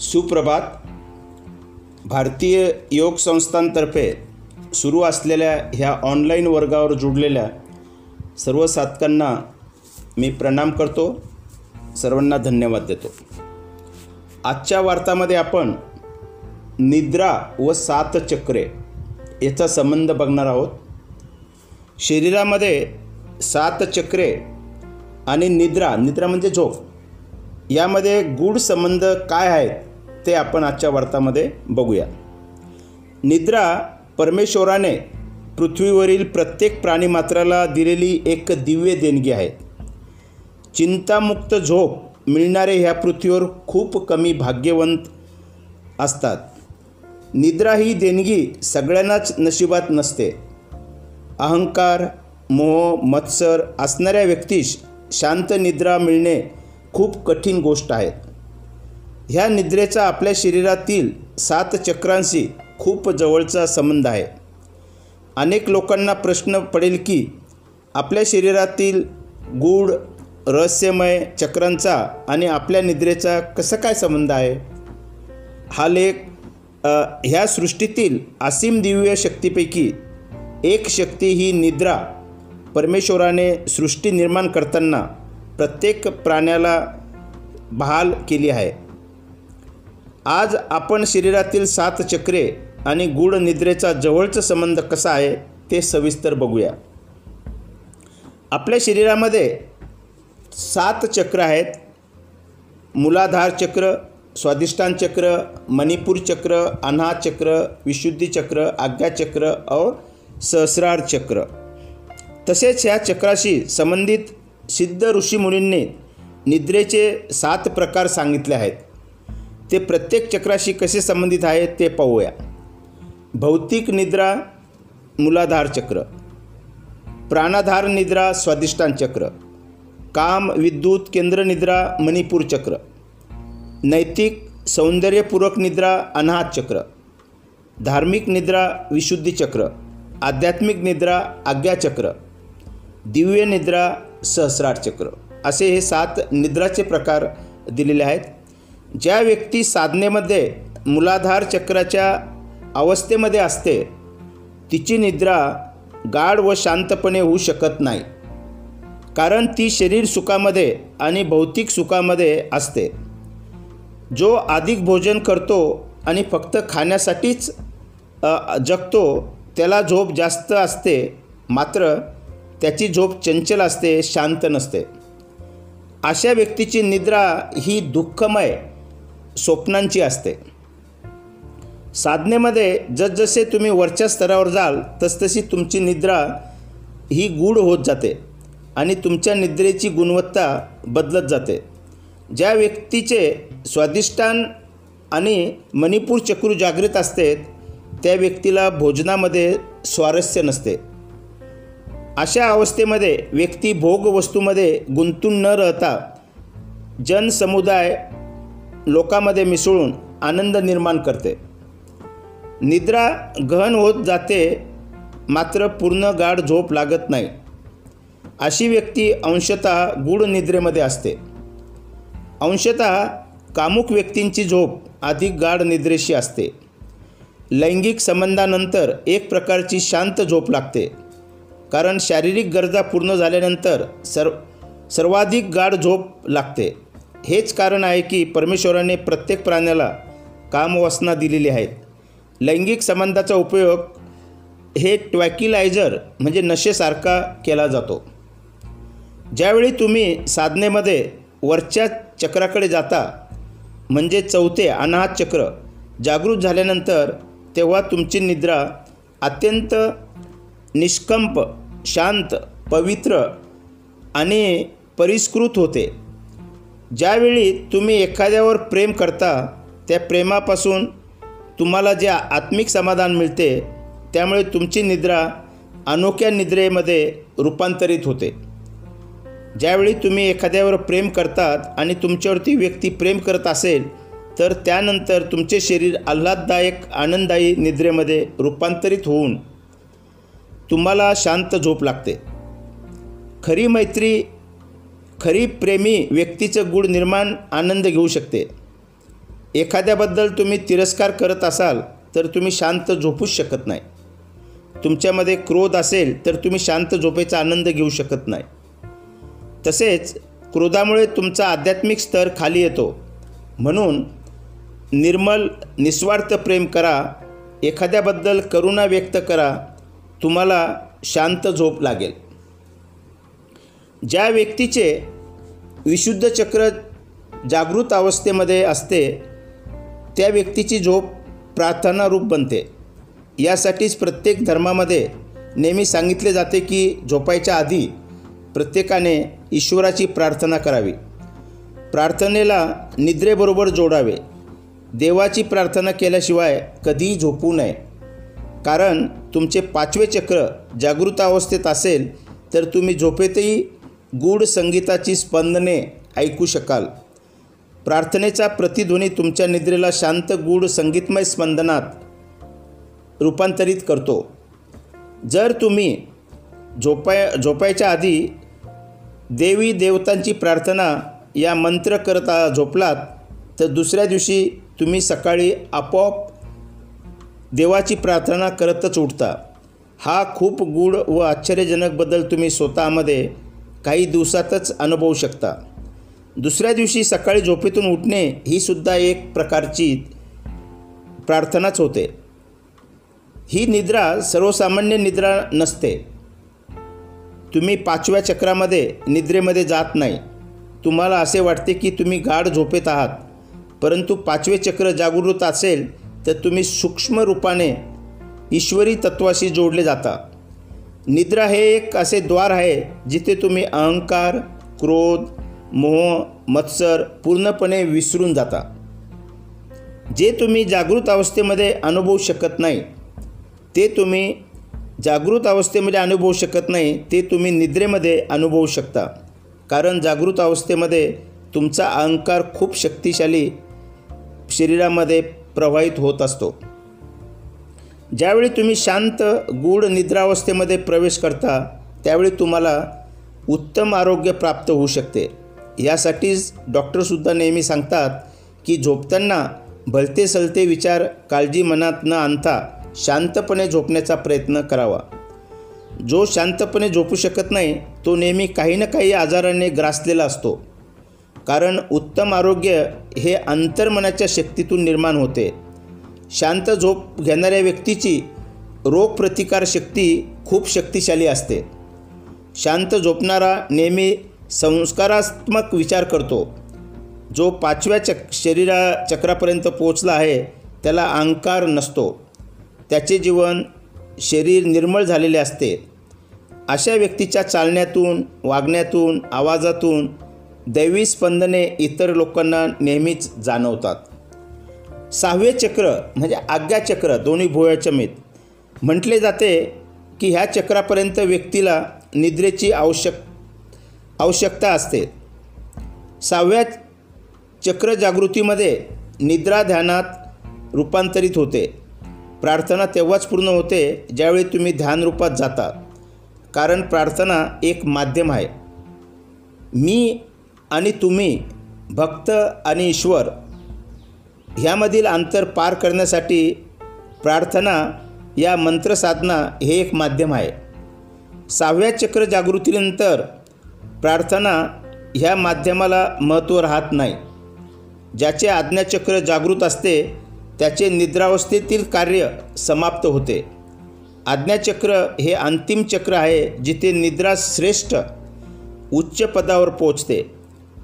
सुप्रभात. भारतीय योग संस्थांतर्फे सुरू असलेल्या ह्या ऑनलाईन वर्गावर जुडलेल्या सर्व साधकांना मी प्रणाम करतो. सर्वांना धन्यवाद देतो. आजच्या वार्तामध्ये आपण निद्रा व सात चक्रे याचा संबंध बघणार आहोत. शरीरामध्ये सात चक्रे आणि निद्रा निद्रा म्हणजे झोप यामध्ये गूढ संबंध काय आहेत? ते आपण आजच्या वार्तामध्ये बघूया. निद्रा परमेश्वराने पृथ्वीवरील प्रत्येक प्राणीमात्राला दिलेली एक दिव्य देणगी आहे. चिंतामुक्त झोप मिळणारे ह्या पृथ्वीवर खूप कमी भाग्यवंत असतात. निद्रा ही देणगी सगळ्यांनाच नशिबात नसते. अहंकार मोह मत्सर असणाऱ्या व्यक्तीस शांत निद्रा मिळणे खूप कठीण गोष्ट आहे. ह्या निद्रेचा आपल्या शरीरातील सात चक्रांशी खूप जवळचा संबंध आहे. अनेक लोकांना प्रश्न पडेल की आपल्या शरीरातील गूढ रहस्यमय चक्रांचा आणि आपल्या निद्रेचा कसं काय संबंध आहे? हा लेख ह्या सृष्टीतील असीम दिव्य शक्तीपैकी एक शक्ती ही निद्रा. परमेश्वराने सृष्टी निर्माण करताना प्रत्येक प्राण्याला बहाल केली आहे. आज आपण शरीरातील सात चक्रे आणि गूढ निद्रेचा जवळचा संबंध कसा आहे ते सविस्तर बघूया. आपल्या शरीरामध्ये सात चक्र आहेत. मुलाधार चक्र स्वादिष्टान चक्र मणिपूर चक्र अन्हा चक्र विशुद्धी चक्र आज्ञाचक्र और सहस्रार चक्र. तसेच ह्या चक्राशी संबंधित सिद्ध ऋषीमुनींनी निद्रेचे सात प्रकार सांगितले आहेत. ते प्रत्येक चक्राशी कसे संबंधित आहेत ते पाहूया. भौतिक निद्रा मूलाधार चक्र. प्राणाधार निद्रा स्वादिष्टान चक्र. काम विद्युत केंद्र निद्रा मणिपूर चक्र. नैतिक सौंदर्यपूरक निद्रा अनाहत चक्र. धार्मिक निद्रा विशुद्धी चक्र. आध्यात्मिक निद्रा आज्ञाचक्र दिव्य निद्रा सहस्रार चक्र. असे हे सात निद्राचे प्रकार दिलेले आहेत. ज्या व्यक्ती साधनेमध्ये मूलाधार चक्राच्या अवस्थेमध्ये असते तिची निद्रा गाढ व शांतपणे होऊ शकत नाही. कारण ती शरीर सुखामध्ये आणि भौतिक सुखामध्ये असते. जो अधिक भोजन करतो आणि फक्त खाण्यासाठीच जगतो त्याला झोप जास्त असते. मात्र त्याची झोप चंचल असते शांत नसते. अशा व्यक्तीची निद्रा ही दुःखमय स्वप्नांची असते. साधनेमध्ये जसजसे तुम्ही वरच्या स्तरावर जाल तसतशी तुमची निद्रा ही गूढ होत जाते आणि तुमच्या निद्रेची गुणवत्ता बदलत जाते. ज्या व्यक्तीचे स्वादिष्टान आणि मणिपूर चक्रू जागृत असते त्या व्यक्तीला भोजनामध्ये स्वारस्य नसते. अशा अवस्थेमध्ये व्यक्ती भोगवस्तूमध्ये गुंतून न राहता जनसमुदाय लोकांमध्ये मिसळून आनंद निर्माण करते. निद्रा गहन होत जाते मात्र पूर्ण गाढ झोप लागत नाही. अशी व्यक्ती अंशतः गूढ निद्रेमध्ये असते. अंशतः कामुक व्यक्तींची झोप अधिक गाढ निद्रेशी असते. लैंगिक संबंधानंतर एक प्रकारची शांत झोप लागते. कारण शारीरिक गरजा पूर्ण झाल्यानंतर सर्व सर्वाधिक गाढ झोप लागते. हेच कारण आहे की परमेश्वराने प्रत्येक प्राण्याला कामवासना दिलेली आहेत. लैंगिक संबंधाचा उपयोग हे ट्वॅकिलायझर म्हणजे नशेसारखा केला जातो. ज्यावेळी तुम्ही साधनेमध्ये वरच्या चक्राकडे जाता म्हणजे चौथे अनाहत चक्र जागृत झाल्यानंतर तेव्हा तुमची निद्रा अत्यंत निष्कंप शांत पवित्र आणि परिष्कृत होते. ज्यावेळी तुम्ही एखाद्यावर प्रेम करता त्या प्रेमापासून तुम्हाला जे आत्मिक समाधान मिळते त्यामुळे तुमची निद्रा अनोख्या निद्रेमध्ये रूपांतरित होते. ज्यावेळी तुम्ही एखाद्यावर प्रेम करतात आणि तुमच्यावरती व्यक्ती प्रेम करत असेल तर त्यानंतर तुमचे शरीर आल्हाददायक आनंददायी निद्रेमध्ये रूपांतरित होऊन तुम्हाला शांत झोप लागते. खरी मैत्री खरी प्रेमी व्यक्तीचं गुण निर्माण आनंद घेऊ शकते. एखाद्याबद्दल तुम्ही तिरस्कार करत असाल तर तुम्ही शांत झोपूच शकत नाही. तुमच्यामध्ये क्रोध असेल तर तुम्ही शांत झोपेचा आनंद घेऊ शकत नाही. तसेच क्रोधामुळे तुमचा आध्यात्मिक स्तर खाली येतो. म्हणून निर्मल निस्वार्थ प्रेम करा एखाद्याबद्दल करुणा व्यक्त करा तुम्हाला शांत झोप लागेल. ज्या व्यक्तीचे विशुद्ध चक्र जागृत अवस्थेमध्ये असते त्या व्यक्तीची झोप प्रार्थनारूप बनते. यासाठीच प्रत्येक धर्मामध्ये नेहमी सांगितले जाते की झोपायच्या आधी प्रत्येकाने ईश्वराची प्रार्थना करावी. प्रार्थनेला निद्रेबरोबर जोडावे. देवाची प्रार्थना केल्याशिवाय कधीही झोपू नये. कारण तुमचे पाचवे चक्र जागृत अवस्थेत असेल तर तुम्ही झोपेतही गूढ संगीताची स्पंदने ऐकू शकाल. प्रार्थनेचा प्रतिध्वनी तुमच्या निद्रेला शांत गूढ संगीतमय स्पंदनात रूपांतरित करतो. जर तुम्ही झोपाय झोपायच्या आधी देवी देवतांची प्रार्थना या मंत्र करता झोपलात तर दुसऱ्या दिवशी तुम्ही सकाळी आपोआप देवाची प्रार्थना करतच उठता. हा खूप गूढ व आश्चर्यजनक बदल तुम्ही स्वतःमध्ये काही दिवसातच अनुभवू शकता. दुसऱ्या दिवशी सकाळी झोपेतून उठणे ही सुद्धा एक प्रकारची प्रार्थनाच होते. ही निद्रा सर्वसामान्य निद्रा नसते. तुम्ही पाचव्या चक्रामध्ये निद्रेमध्ये जात नाही. तुम्हाला असे वाटते की तुम्ही गाढ झोपेत आहात परंतु पाचवे चक्र जागृत असेल तर तुम्ही सूक्ष्म रूपाने ईश्वरी तत्वाशी जोडले जाता. निद्रा हे एक असे द्वार आहे जिथे तुम्ही अहंकार क्रोध मोह मत्सर पूर्णपणे विसरून जाता. जे तुम्ही जागृत अवस्थेमध्ये अनुभवू शकत नाही ते तुम्ही जागृत अवस्थेमध्ये अनुभवू शकत नाही ते तुम्ही निद्रेमध्ये अनुभवू शकता. कारण जागृत अवस्थेमध्ये तुमचा अहंकार खूप शक्तिशाली शरीरामध्ये प्रवाहित होत असतो. ज्यावेळी तुम्ही शांत गूढ निद्रावस्थेमध्ये प्रवेश करता त्यावेळी तुम्हाला उत्तम आरोग्य प्राप्त होऊ शकते. यासाठीच डॉक्टरसुद्धा नेहमी सांगतात की झोपताना भलते सलते विचार काळजी मनात न आणता शांतपणे झोपण्याचा प्रयत्न करावा. जो शांतपणे झोपू शकत नाही तो नेहमी काही ना काही आजाराने ग्रासलेला असतो. कारण उत्तम आरोग्य हे अंतर्मनाच्या शक्तीतून निर्माण होते. शांत झोप घेणाऱ्या व्यक्तीची रोगप्रतिकारशक्ती खूप शक्तिशाली असते. शांत झोपणारा नेहमी संस्कारात्मक विचार करतो. जो पाचव्या चक शरीरा चक्रापर्यंत पोचला आहे त्याला अंकार नसतो. त्याचे जीवन शरीर निर्मळ झालेले असते. अशा व्यक्तीच्या चालण्यातून वागण्यातून आवाजातून दैवी स्पंदने इतर लोकांना नेहमीच जाणवतात. सहावे चक्र म्हणजे आज्ञाचक्र दोन्ही भुयाचमित म्हटले जाते की ह्या चक्रापर्यंत व्यक्तीला निद्रेची आवश्यक आवश्यकता असते. सहाव्या चक्र जागृतीमध्ये निद्रा ध्यानात रूपांतरित होते. प्रार्थना तेव्हाच पूर्ण होते ज्यावेळी तुम्ही ध्यानरूपात जाता. कारण प्रार्थना एक माध्यम आहे. मी आणि तुम्ही भक्त आणि ईश्वर ह्यामधील अंतर पार करण्यासाठी प्रार्थना या मंत्रसाधना हे एक माध्यम आहे. सहाव्या चक्र जागृतीनंतर प्रार्थना ह्या माध्यमाला महत्त्व राहत नाही. ज्याचे आज्ञाचक्र जागृत असते त्याचे निद्रावस्थेतील कार्य समाप्त होते. आज्ञाचक्र हे अंतिम चक्र आहे जिथे निद्रा श्रेष्ठ उच्च पदावर पोचते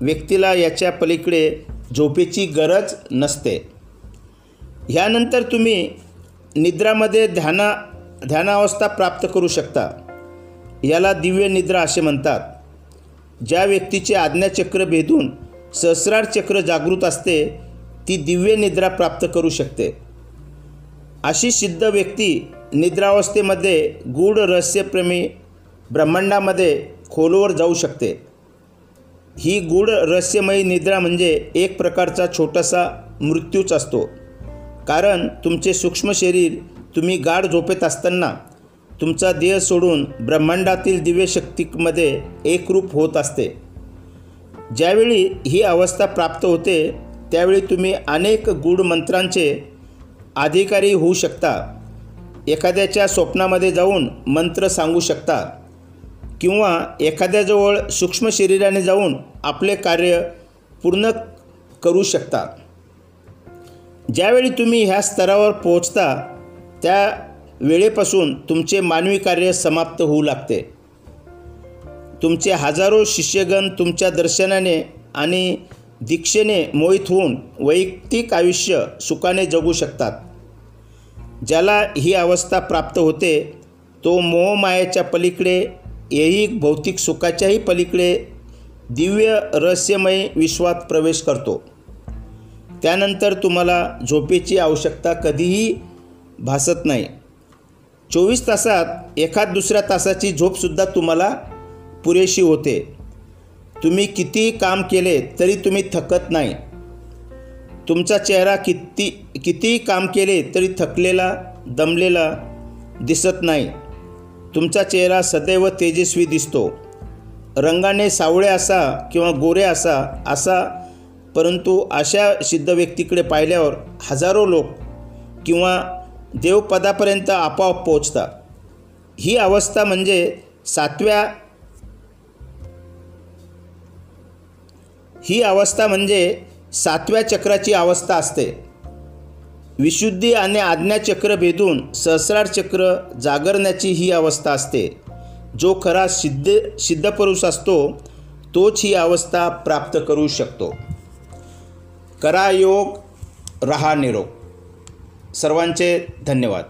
व्यक्तीला याच्या पलीकडे झोपेची गरज नसते. ह्यानंतर तुम्ही निद्रामध्ये ध्याना ध्यानावस्था प्राप्त करू शकता. याला दिव्य निद्रा असे म्हणतात. ज्या व्यक्तीचे आज्ञाचक्र भेदून सहस्रार चक्र जागृत असते ती दिव्य निद्रा प्राप्त करू शकते. अशी सिद्ध व्यक्ती निद्रावस्थेमध्ये गूढ रहस्यप्रेमी ब्रह्मांडामध्ये खोलवर जाऊ शकते. ही गूढ रहस्यमयी निद्रा म्हणजे एक प्रकारचा छोटासा मृत्यूच असतो. कारण तुमचे सूक्ष्म शरीर तुम्ही गाढ झोपेत असताना तुमचा देह सोडून ब्रह्मांडातील दिव्यशक्तीमध्ये एकरूप होत असते. ज्यावेळी ही अवस्था प्राप्त होते त्यावेळी तुम्ही अनेक गूढ मंत्रांचे अधिकारी होऊ शकता. एखाद्याच्या स्वप्नामध्ये जाऊन मंत्र सांगू शकता. किंवा एखाद्याजवळ सूक्ष्म शरीराने जाऊन आपले कार्य पूर्ण करू शकता. ज्यावेळी तुम्ही ह्या स्तरावर पोहोचता त्या वेळेपासून तुमचे मानवी कार्य समाप्त होऊ लागते. तुमचे हजारो शिष्यगण तुमच्या दर्शनाने आणि दीक्षेने मोहित होऊन वैयक्तिक आयुष्य सुखाने जगू शकतात. ज्याला ही अवस्था प्राप्त होते तो मोहमायाच्या पलीकडे ऐहिक भौतिक सुखाच्याही पलीकडे दिव्य रहस्यमय विश्वात प्रवेश करतो. त्यानंतर तुम्हाला झोपेची आवश्यकता कधीही भासत नाही. चोवीस तासात एखाद दुसऱ्या तासाची झोपसुद्धा तुम्हाला पुरेशी होते. तुम्ही किती काम केले तरी तुम्ही थकत नाही. तुमचा चेहरा किती कितीही काम केले तरी थकलेला दमलेला दिसत नाही. तुमचा चेहरा सदैव तेजस्वी दिसतो. रंगाने सावळे असा किंवा गोरे असा असा परंतु अशा सिद्ध व्यक्तीकडे पाहिल्यावर हजारो लोक किंवा देवपदापर्यंत आपोआप पोचतात ही अवस्था म्हणजे सातव्या ही अवस्था म्हणजे सातव्या चक्राची अवस्था असते. विशुद्धी आणि आज्ञाचक्र भेदून सहस्रार चक्र जागरण्याची ही अवस्था असते. जो खरा सिद्ध सिद्धपुरुष असतो तोच ही अवस्था प्राप्त करू शकतो. करा योग रहा निरोग. सर्वांचे धन्यवाद.